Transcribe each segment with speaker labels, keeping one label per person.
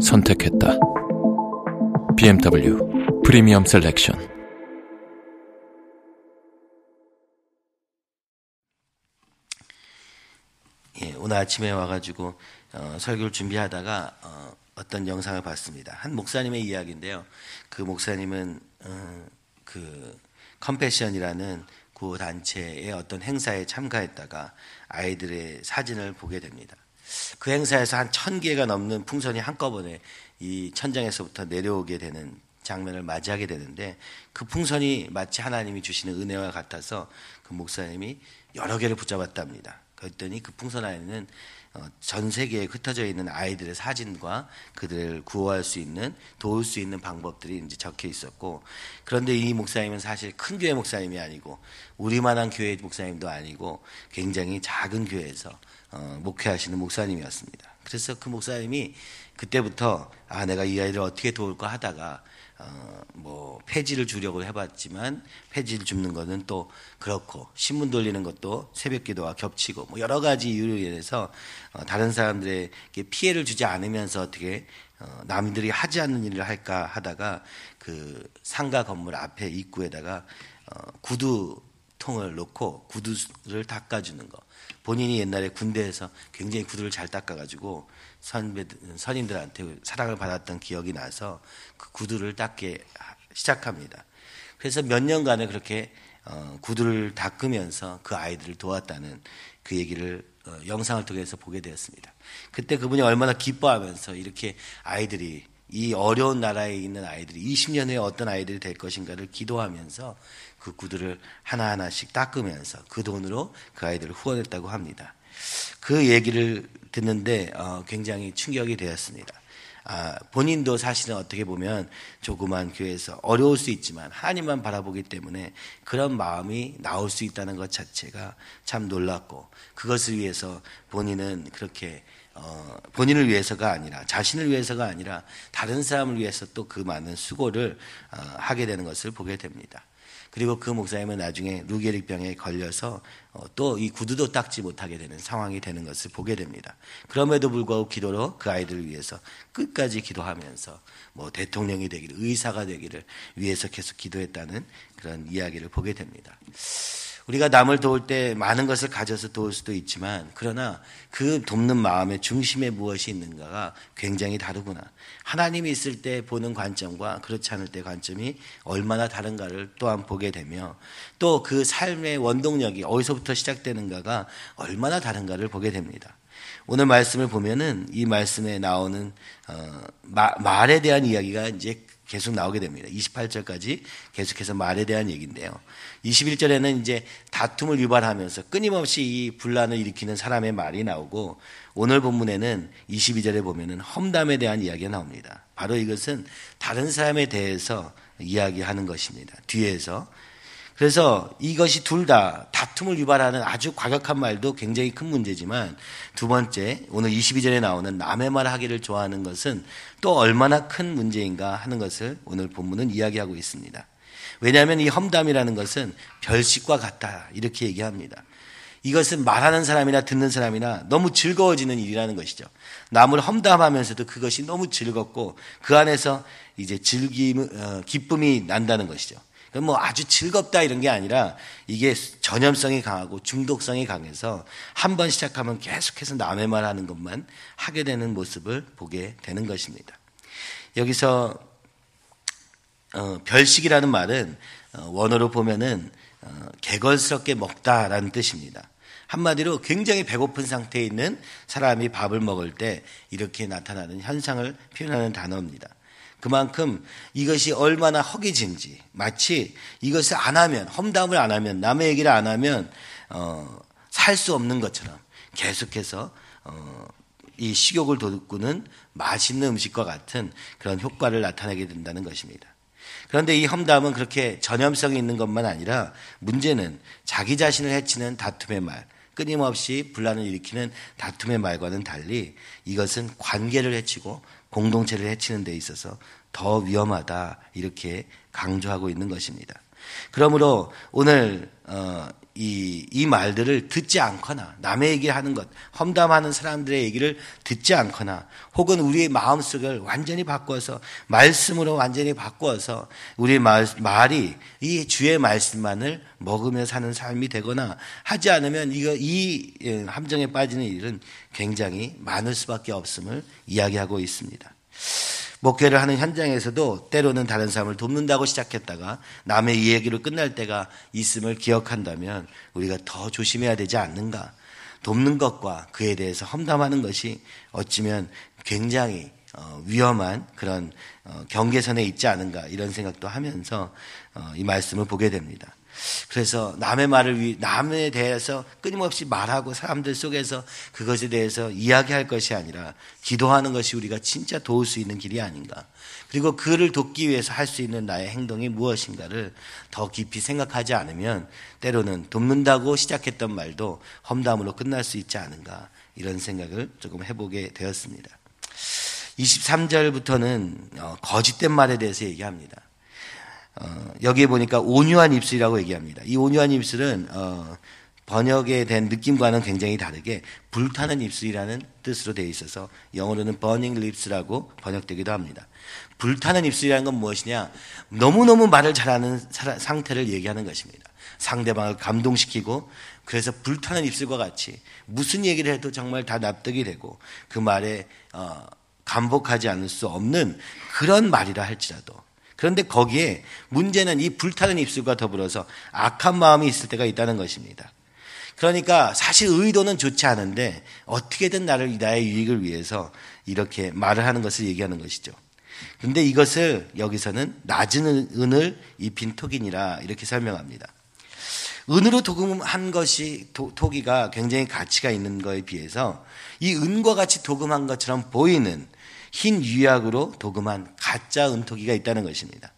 Speaker 1: 선택했다. BMW 프리미엄 셀렉션.
Speaker 2: 예, 오늘 아침에 와가지고 어, 설교를 준비하다가 어떤 영상을 봤습니다. 한 목사님의 이야기인데요. 그 목사님은 어, 그 컴패션이라는 구 단체의 어떤 행사에 참가했다가 아이들의 사진을 보게 됩니다. 그 행사에서 한 천 개가 넘는 풍선이 한꺼번에 이 천장에서부터 내려오게 되는 장면을 맞이하게 되는데 그 풍선이 마치 하나님이 주시는 은혜와 같아서 그 목사님이 여러 개를 붙잡았답니다. 그랬더니 그 풍선 안에는 어, 전 세계에 흩어져 있는 아이들의 사진과 그들을 구호할 수 있는 도울 수 있는 방법들이 이제 적혀 있었고 그런데 이 목사님은 사실 큰 교회 목사님이 아니고 우리만한 교회 목사님도 아니고 굉장히 작은 교회에서 어, 목회하시는 목사님이었습니다. 그래서 그 목사님이 그때부터 아 내가 이 아이를 어떻게 도울까 하다가 어, 뭐 폐지를 주려고 해봤지만 폐지를 줍는 거는 또 그렇고 신문 돌리는 것도 새벽기도와 겹치고 뭐 여러 가지 이유로 인해서 어, 다른 사람들에게 피해를 주지 않으면서 어떻게 어, 남들이 하지 않는 일을 할까 하다가 그 상가 건물 앞에 입구에다가 어, 구두 통을 놓고 구두를 닦아주는 거. 본인이 옛날에 군대에서 굉장히 구두를 잘 닦아가지고 선배 선임들한테 사랑을 받았던 기억이 나서 그 구두를 닦게 시작합니다. 그래서 몇 년간을 그렇게 어, 구두를 닦으면서 그 아이들을 도왔다는 그 얘기를 어, 영상을 통해서 보게 되었습니다. 그때 그분이 얼마나 기뻐하면서 이렇게 아이들이 이 어려운 나라에 있는 아이들이 20년 후에 어떤 아이들이 될 것인가를 기도하면서 그 구두를 하나하나씩 닦으면서 그 돈으로 그 아이들을 후원했다고 합니다. 그 얘기를 듣는데 어, 굉장히 충격이 되었습니다. 아, 본인도 사실은 어떻게 보면 조그만 교회에서 어려울 수 있지만 하나님만 바라보기 때문에 그런 마음이 나올 수 있다는 것 자체가 참 놀랍고 그것을 위해서 본인은 그렇게 어, 본인을 위해서가 아니라 자신을 위해서가 아니라 다른 사람을 위해서 또 그 많은 수고를 어, 하게 되는 것을 보게 됩니다. 그리고 그 목사님은 나중에 루게릭병에 걸려서 어, 또이 구두도 닦지 못하게 되는 상황이 되는 것을 보게 됩니다. 그럼에도 불구하고 기도로 그 아이들을 위해서 끝까지 기도하면서 뭐 대통령이 되기를 의사가 되기를 위해서 계속 기도했다는 그런 이야기를 보게 됩니다. 우리가 남을 도울 때 많은 것을 가져서 도울 수도 있지만 그러나 그 돕는 마음의 중심에 무엇이 있는가가 굉장히 다르구나. 하나님이 있을 때 보는 관점과 그렇지 않을 때 관점이 얼마나 다른가를 또한 보게 되며 또 그 삶의 원동력이 어디서부터 시작되는가가 얼마나 다른가를 보게 됩니다. 오늘 말씀을 보면은 이 말씀에 나오는 어, 마, 말에 대한 이야기가 이제 계속 나오게 됩니다. 28절까지 계속해서 말에 대한 얘기인데요. 21절에는 이제 다툼을 유발하면서 끊임없이 이 분란을 일으키는 사람의 말이 나오고 오늘 본문에는 22절에 보면은 험담에 대한 이야기가 나옵니다. 바로 이것은 다른 사람에 대해서 이야기하는 것입니다. 뒤에서 그래서 이것이 둘 다 다툼을 유발하는 아주 과격한 말도 굉장히 큰 문제지만 두 번째 오늘 22절에 나오는 남의 말 하기를 좋아하는 것은 또 얼마나 큰 문제인가 하는 것을 오늘 본문은 이야기하고 있습니다. 왜냐하면 이 험담이라는 것은 별식과 같다 이렇게 얘기합니다. 이것은 말하는 사람이나 듣는 사람이나 너무 즐거워지는 일이라는 것이죠. 남을 험담하면서도 그것이 너무 즐겁고 그 안에서 이제 즐김, 어, 기쁨이 난다는 것이죠. 뭐 아주 즐겁다 이런 게 아니라 이게 전염성이 강하고 중독성이 강해서 한 번 시작하면 계속해서 남의 말 하는 것만 하게 되는 모습을 보게 되는 것입니다. 여기서 어, 별식이라는 말은 어, 원어로 보면은 어, 개걸스럽게 먹다라는 뜻입니다. 한마디로 굉장히 배고픈 상태에 있는 사람이 밥을 먹을 때 이렇게 나타나는 현상을 표현하는 단어입니다. 그만큼 이것이 얼마나 허기진지 마치 이것을 안 하면 험담을 안 하면 남의 얘기를 안 하면 어, 살 수 없는 것처럼 계속해서 어, 이 식욕을 돋구는 맛있는 음식과 같은 그런 효과를 나타내게 된다는 것입니다. 그런데 이 험담은 그렇게 전염성이 있는 것만 아니라 문제는 자기 자신을 해치는 다툼의 말, 끊임없이 분란을 일으키는 다툼의 말과는 달리 이것은 관계를 해치고 공동체를 해치는 데 있어서 더 위험하다 이렇게 강조하고 있는 것입니다. 그러므로 오늘 어, 이, 이 말들을 듣지 않거나 남의 얘기를 하는 것, 험담하는 사람들의 얘기를 듣지 않거나 혹은 우리의 마음속을 완전히 바꿔서 말씀으로 완전히 바꿔서 우리의 말, 말이 이 주의 말씀만을 먹으며 사는 삶이 되거나 하지 않으면 이거 이 예, 함정에 빠지는 일은 굉장히 많을 수밖에 없음을 이야기하고 있습니다. 목회를 하는 현장에서도 때로는 다른 사람을 돕는다고 시작했다가 남의 이야기로 끝날 때가 있음을 기억한다면 우리가 더 조심해야 되지 않는가. 돕는 것과 그에 대해서 험담하는 것이 어찌면 굉장히 어, 위험한 그런 어, 경계선에 있지 않은가 이런 생각도 하면서 어, 이 말씀을 보게 됩니다. 그래서 남의 말을 위, 남에 대해서 끊임없이 말하고 사람들 속에서 그것에 대해서 이야기할 것이 아니라 기도하는 것이 우리가 진짜 도울 수 있는 길이 아닌가. 그리고 그를 돕기 위해서 할 수 있는 나의 행동이 무엇인가를 더 깊이 생각하지 않으면 때로는 돕는다고 시작했던 말도 험담으로 끝날 수 있지 않은가. 이런 생각을 조금 해보게 되었습니다. 23절부터는 어, 거짓된 말에 대해서 얘기합니다. 어, 여기에 보니까 온유한 입술이라고 얘기합니다. 이 온유한 입술은 어, 번역에 된 느낌과는 굉장히 다르게 불타는 입술이라는 뜻으로 되어 있어서 영어로는 burning lips라고 번역되기도 합니다. 불타는 입술이라는 건 무엇이냐? 너무너무 말을 잘하는 상태를 얘기하는 것입니다. 상대방을 감동시키고 그래서 불타는 입술과 같이 무슨 얘기를 해도 정말 다 납득이 되고 그 말에 어, 감복하지 않을 수 없는 그런 말이라 할지라도 그런데 거기에 문제는 이 불타는 입술과 더불어서 악한 마음이 있을 때가 있다는 것입니다. 그러니까 사실 의도는 좋지 않은데 어떻게든 나를 나의 유익을 위해서 이렇게 말을 하는 것을 얘기하는 것이죠. 근데 이것을 여기서는 낮은 은을 입힌 톡이니라 이렇게 설명합니다. 은으로 도금한 것이 도, 토기가 굉장히 가치가 있는 것에 비해서 이 은과 같이 도금한 것처럼 보이는 흰 유약으로 도금한 가짜 은토기가 있다는 것입니다.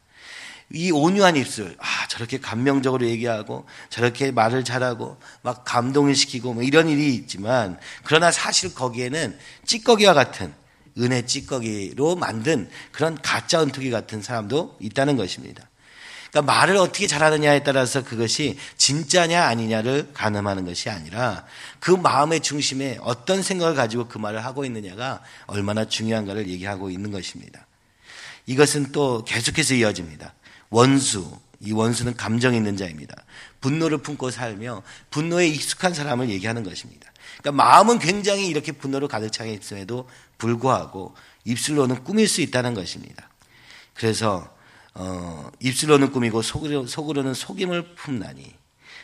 Speaker 2: 이 온유한 입술, 아, 저렇게 감명적으로 얘기하고, 저렇게 말을 잘하고, 막 감동을 시키고, 뭐 이런 일이 있지만, 그러나 사실 거기에는 찌꺼기와 같은, 은혜 찌꺼기로 만든 그런 가짜 은토기 같은 사람도 있다는 것입니다. 그러니까 말을 어떻게 잘하느냐에 따라서 그것이 진짜냐 아니냐를 가늠하는 것이 아니라 그 마음의 중심에 어떤 생각을 가지고 그 말을 하고 있느냐가 얼마나 중요한가를 얘기하고 있는 것입니다. 이것은 또 계속해서 이어집니다. 원수, 이 원수는 감정 있는 자입니다. 분노를 품고 살며 분노에 익숙한 사람을 얘기하는 것입니다. 그러니까 마음은 굉장히 이렇게 분노로 가득 차 있음에도 불구하고 입술로는 꾸밀 수 있다는 것입니다. 그래서 어, 입술로는 꾸미고 속으로, 속으로는 속임을 품나니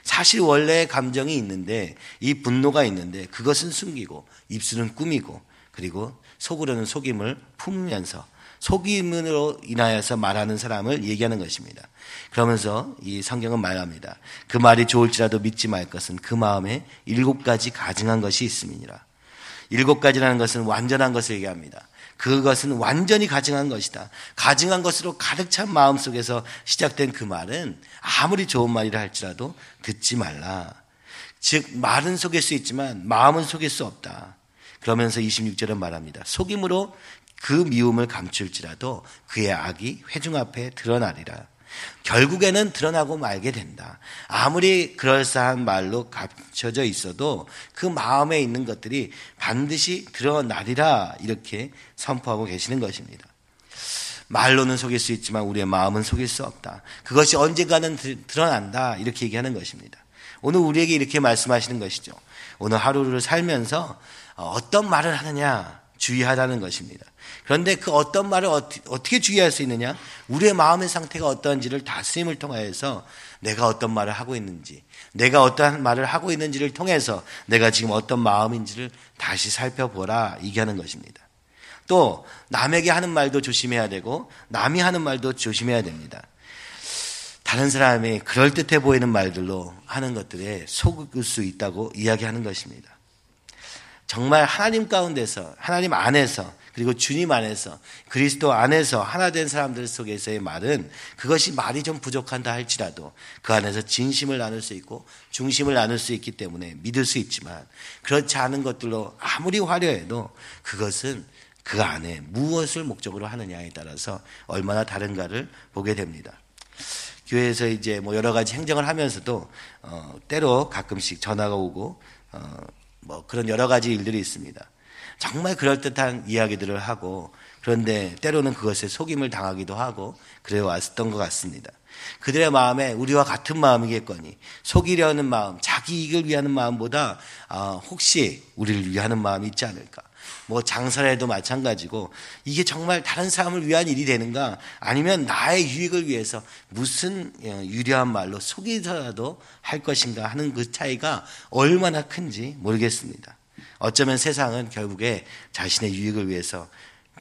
Speaker 2: 사실 원래 감정이 있는데 이 분노가 있는데 그것은 숨기고 입술은 꾸미고 그리고 속으로는 속임을 품으면서 속임으로 인하여서 말하는 사람을 얘기하는 것입니다. 그러면서 이 성경은 말합니다. 그 말이 좋을지라도 믿지 말 것은 그 마음에 일곱 가지 가증한 것이 있음이니라. 일곱 가지라는 것은 완전한 것을 얘기합니다. 그것은 완전히 가증한 것이다. 가증한 것으로 가득 찬 마음 속에서 시작된 그 말은 아무리 좋은 말이라 할지라도 듣지 말라. 즉, 말은 속일 수 있지만 마음은 속일 수 없다. 그러면서 26절은 말합니다. 속임으로 그 미움을 감출지라도 그의 악이 회중 앞에 드러나리라. 결국에는 드러나고 말게 된다. 아무리 그럴싸한 말로 감춰져 있어도 그 마음에 있는 것들이 반드시 드러나리라 이렇게 선포하고 계시는 것입니다. 말로는 속일 수 있지만 우리의 마음은 속일 수 없다. 그것이 언젠가는 드러난다. 이렇게 얘기하는 것입니다. 오늘 우리에게 이렇게 말씀하시는 것이죠. 오늘 하루를 살면서 어떤 말을 하느냐 주의하라는 것입니다. 그런데 그 어떤 말을 어떻게 주의할 수 있느냐? 우리의 마음의 상태가 어떠한지를 다스림을 통하여서 내가 어떤 말을 하고 있는지, 내가 어떠한 말을 하고 있는지를 통해서 내가 지금 어떤 마음인지를 다시 살펴보라 얘기하는 것입니다. 또 남에게 하는 말도 조심해야 되고 남이 하는 말도 조심해야 됩니다. 다른 사람이 그럴듯해 보이는 말들로 하는 것들에 속을 수 있다고 이야기하는 것입니다. 정말 하나님 가운데서 하나님 안에서 그리고 주님 안에서 그리스도 안에서 하나 된 사람들 속에서의 말은 그것이 말이 좀 부족한다 할지라도 그 안에서 진심을 나눌 수 있고 중심을 나눌 수 있기 때문에 믿을 수 있지만 그렇지 않은 것들로 아무리 화려해도 그것은 그 안에 무엇을 목적으로 하느냐에 따라서 얼마나 다른가를 보게 됩니다. 교회에서 이제 뭐 여러 가지 행정을 하면서도 어, 때로 가끔씩 전화가 오고 어, 뭐 그런 여러 가지 일들이 있습니다. 정말 그럴듯한 이야기들을 하고 그런데 때로는 그것에 속임을 당하기도 하고 그래 왔었던 것 같습니다. 그들의 마음에 우리와 같은 마음이겠거니 속이려는 마음, 자기 이익을 위하는 마음보다 어, 혹시 우리를 위하는 마음이 있지 않을까? 뭐 장사라도 마찬가지고 이게 정말 다른 사람을 위한 일이 되는가 아니면 나의 유익을 위해서 무슨 어, 유려한 말로 속이더라도 할 것인가 하는 그 차이가 얼마나 큰지 모르겠습니다. 어쩌면 세상은 결국에 자신의 유익을 위해서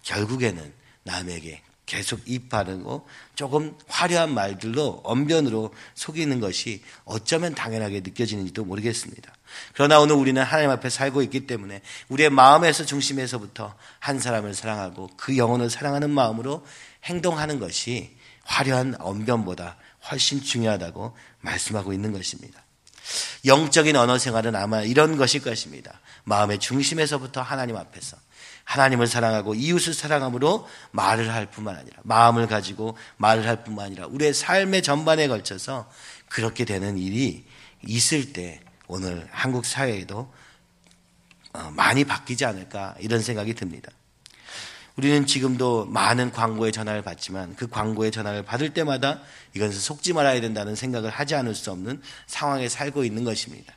Speaker 2: 결국에는 남에게 계속 입 바르고 조금 화려한 말들로 언변으로 속이는 것이 어쩌면 당연하게 느껴지는지도 모르겠습니다. 그러나 오늘 우리는 하나님 앞에 살고 있기 때문에 우리의 마음에서 중심에서부터 한 사람을 사랑하고 그 영혼을 사랑하는 마음으로 행동하는 것이 화려한 언변보다 훨씬 중요하다고 말씀하고 있는 것입니다. 영적인 언어 생활은 아마 이런 것일 것입니다. 마음의 중심에서부터 하나님 앞에서 하나님을 사랑하고 이웃을 사랑함으로 말을 할 뿐만 아니라 마음을 가지고 말을 할 뿐만 아니라 우리의 삶의 전반에 걸쳐서 그렇게 되는 일이 있을 때 오늘 한국 사회에도 어, 많이 바뀌지 않을까 이런 생각이 듭니다. 우리는 지금도 많은 광고의 전화를 받지만 그 광고의 전화를 받을 때마다 이것은 속지 말아야 된다는 생각을 하지 않을 수 없는 상황에 살고 있는 것입니다.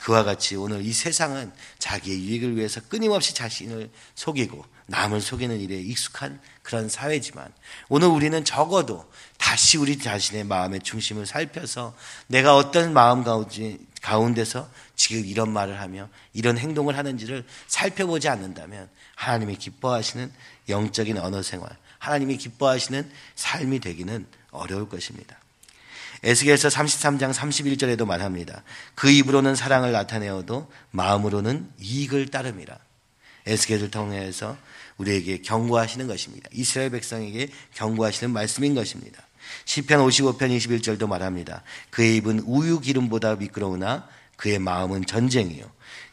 Speaker 2: 그와 같이 오늘 이 세상은 자기의 유익을 위해서 끊임없이 자신을 속이고 남을 속이는 일에 익숙한 그런 사회지만 오늘 우리는 적어도 다시 우리 자신의 마음의 중심을 살펴서 내가 어떤 마음 가운데서 지금 이런 말을 하며 이런 행동을 하는지를 살펴보지 않는다면 하나님이 기뻐하시는 영적인 언어 생활, 하나님이 기뻐하시는 삶이 되기는 어려울 것입니다. 에스겔서 33장 31절에도 말합니다. 그 입으로는 사랑을 나타내어도 마음으로는 이익을 따릅니다. 에스겔을 통해서 우리에게 경고하시는 것입니다. 이스라엘 백성에게 경고하시는 말씀인 것입니다. 시편 55편 21절도 말합니다. 그의 입은 우유 기름보다 미끄러우나 그의 마음은 전쟁이요.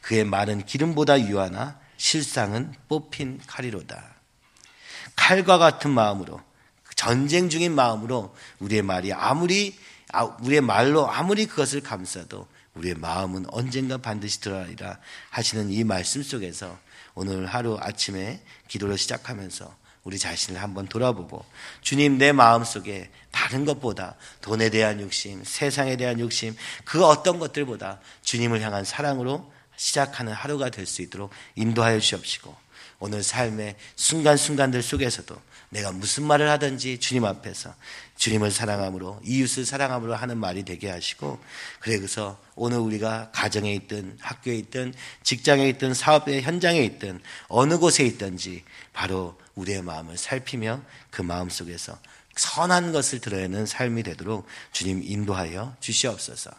Speaker 2: 그의 말은 기름보다 유하나 실상은 뽑힌 칼이로다. 칼과 같은 마음으로 전쟁 중인 마음으로 우리의 말이 아무리 아, 우리의 말로 아무리 그것을 감싸도 우리의 마음은 언젠가 반드시 드러나리라 하시는 이 말씀 속에서 오늘 하루 아침에 기도를 시작하면서 우리 자신을 한번 돌아보고 주님 내 마음 속에 다른 것보다 돈에 대한 욕심, 세상에 대한 욕심, 그 어떤 것들보다 주님을 향한 사랑으로 시작하는 하루가 될 수 있도록 인도하여 주옵시고 오늘 삶의 순간순간들 속에서도 내가 무슨 말을 하든지 주님 앞에서 주님을 사랑함으로 이웃을 사랑함으로 하는 말이 되게 하시고 그래서 오늘 우리가 가정에 있든 학교에 있든 직장에 있든 사업의 현장에 있든 어느 곳에 있든지 바로 우리의 마음을 살피며 그 마음 속에서 선한 것을 드러내는 삶이 되도록 주님 인도하여 주시옵소서.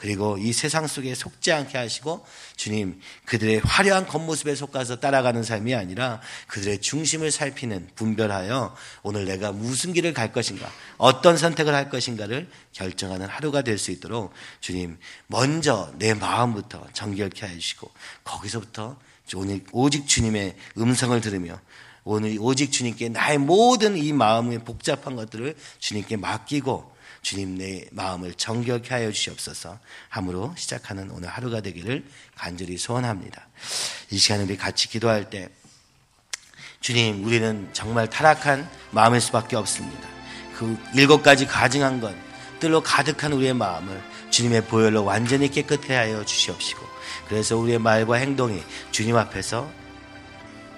Speaker 2: 그리고 이 세상 속에 속지 않게 하시고 주님 그들의 화려한 겉모습에 속가서 따라가는 삶이 아니라 그들의 중심을 살피는 분별하여 오늘 내가 무슨 길을 갈 것인가 어떤 선택을 할 것인가를 결정하는 하루가 될 수 있도록 주님 먼저 내 마음부터 정결케 해주시고 거기서부터 오직 주님의 음성을 들으며 오늘 오직 주님께 나의 모든 이 마음의 복잡한 것들을 주님께 맡기고 주님 내 마음을 정결케 하여 주시옵소서 함으로 시작하는 오늘 하루가 되기를 간절히 소원합니다. 이 시간에 우리 같이 기도할 때 주님 우리는 정말 타락한 마음일 수밖에 없습니다. 그 일곱 가지 가증한 것 뜰로 가득한 우리의 마음을 주님의 보혈로 완전히 깨끗해 하여 주시옵시고 그래서 우리의 말과 행동이 주님 앞에서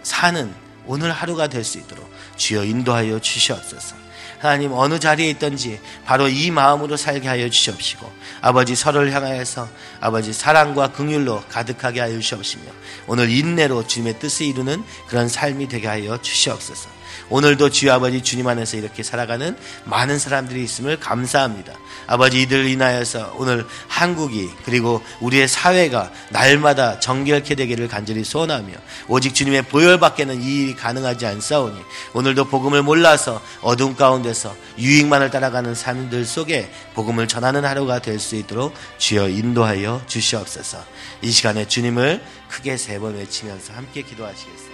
Speaker 2: 사는 오늘 하루가 될 수 있도록 주여 인도하여 주시옵소서. 하나님 어느 자리에 있든지 바로 이 마음으로 살게 하여 주시옵시고 아버지 서로를 향하여서 아버지 사랑과 긍휼로 가득하게 하여 주시옵시며 오늘 인내로 주님의 뜻을 이루는 그런 삶이 되게 하여 주시옵소서. 오늘도 주여 아버지 주님 안에서 이렇게 살아가는 많은 사람들이 있음을 감사합니다. 아버지 이들 인하여서 오늘 한국이 그리고 우리의 사회가 날마다 정결케 되기를 간절히 소원하며 오직 주님의 보혈 밖에는 이 일이 가능하지 않사오니 오늘도 복음을 몰라서 어둠 가운데서 유익만을 따라가는 삶들 속에 복음을 전하는 하루가 될 수 있도록 주여 인도하여 주시옵소서. 이 시간에 주님을 크게 세 번 외치면서 함께 기도하시겠습니다.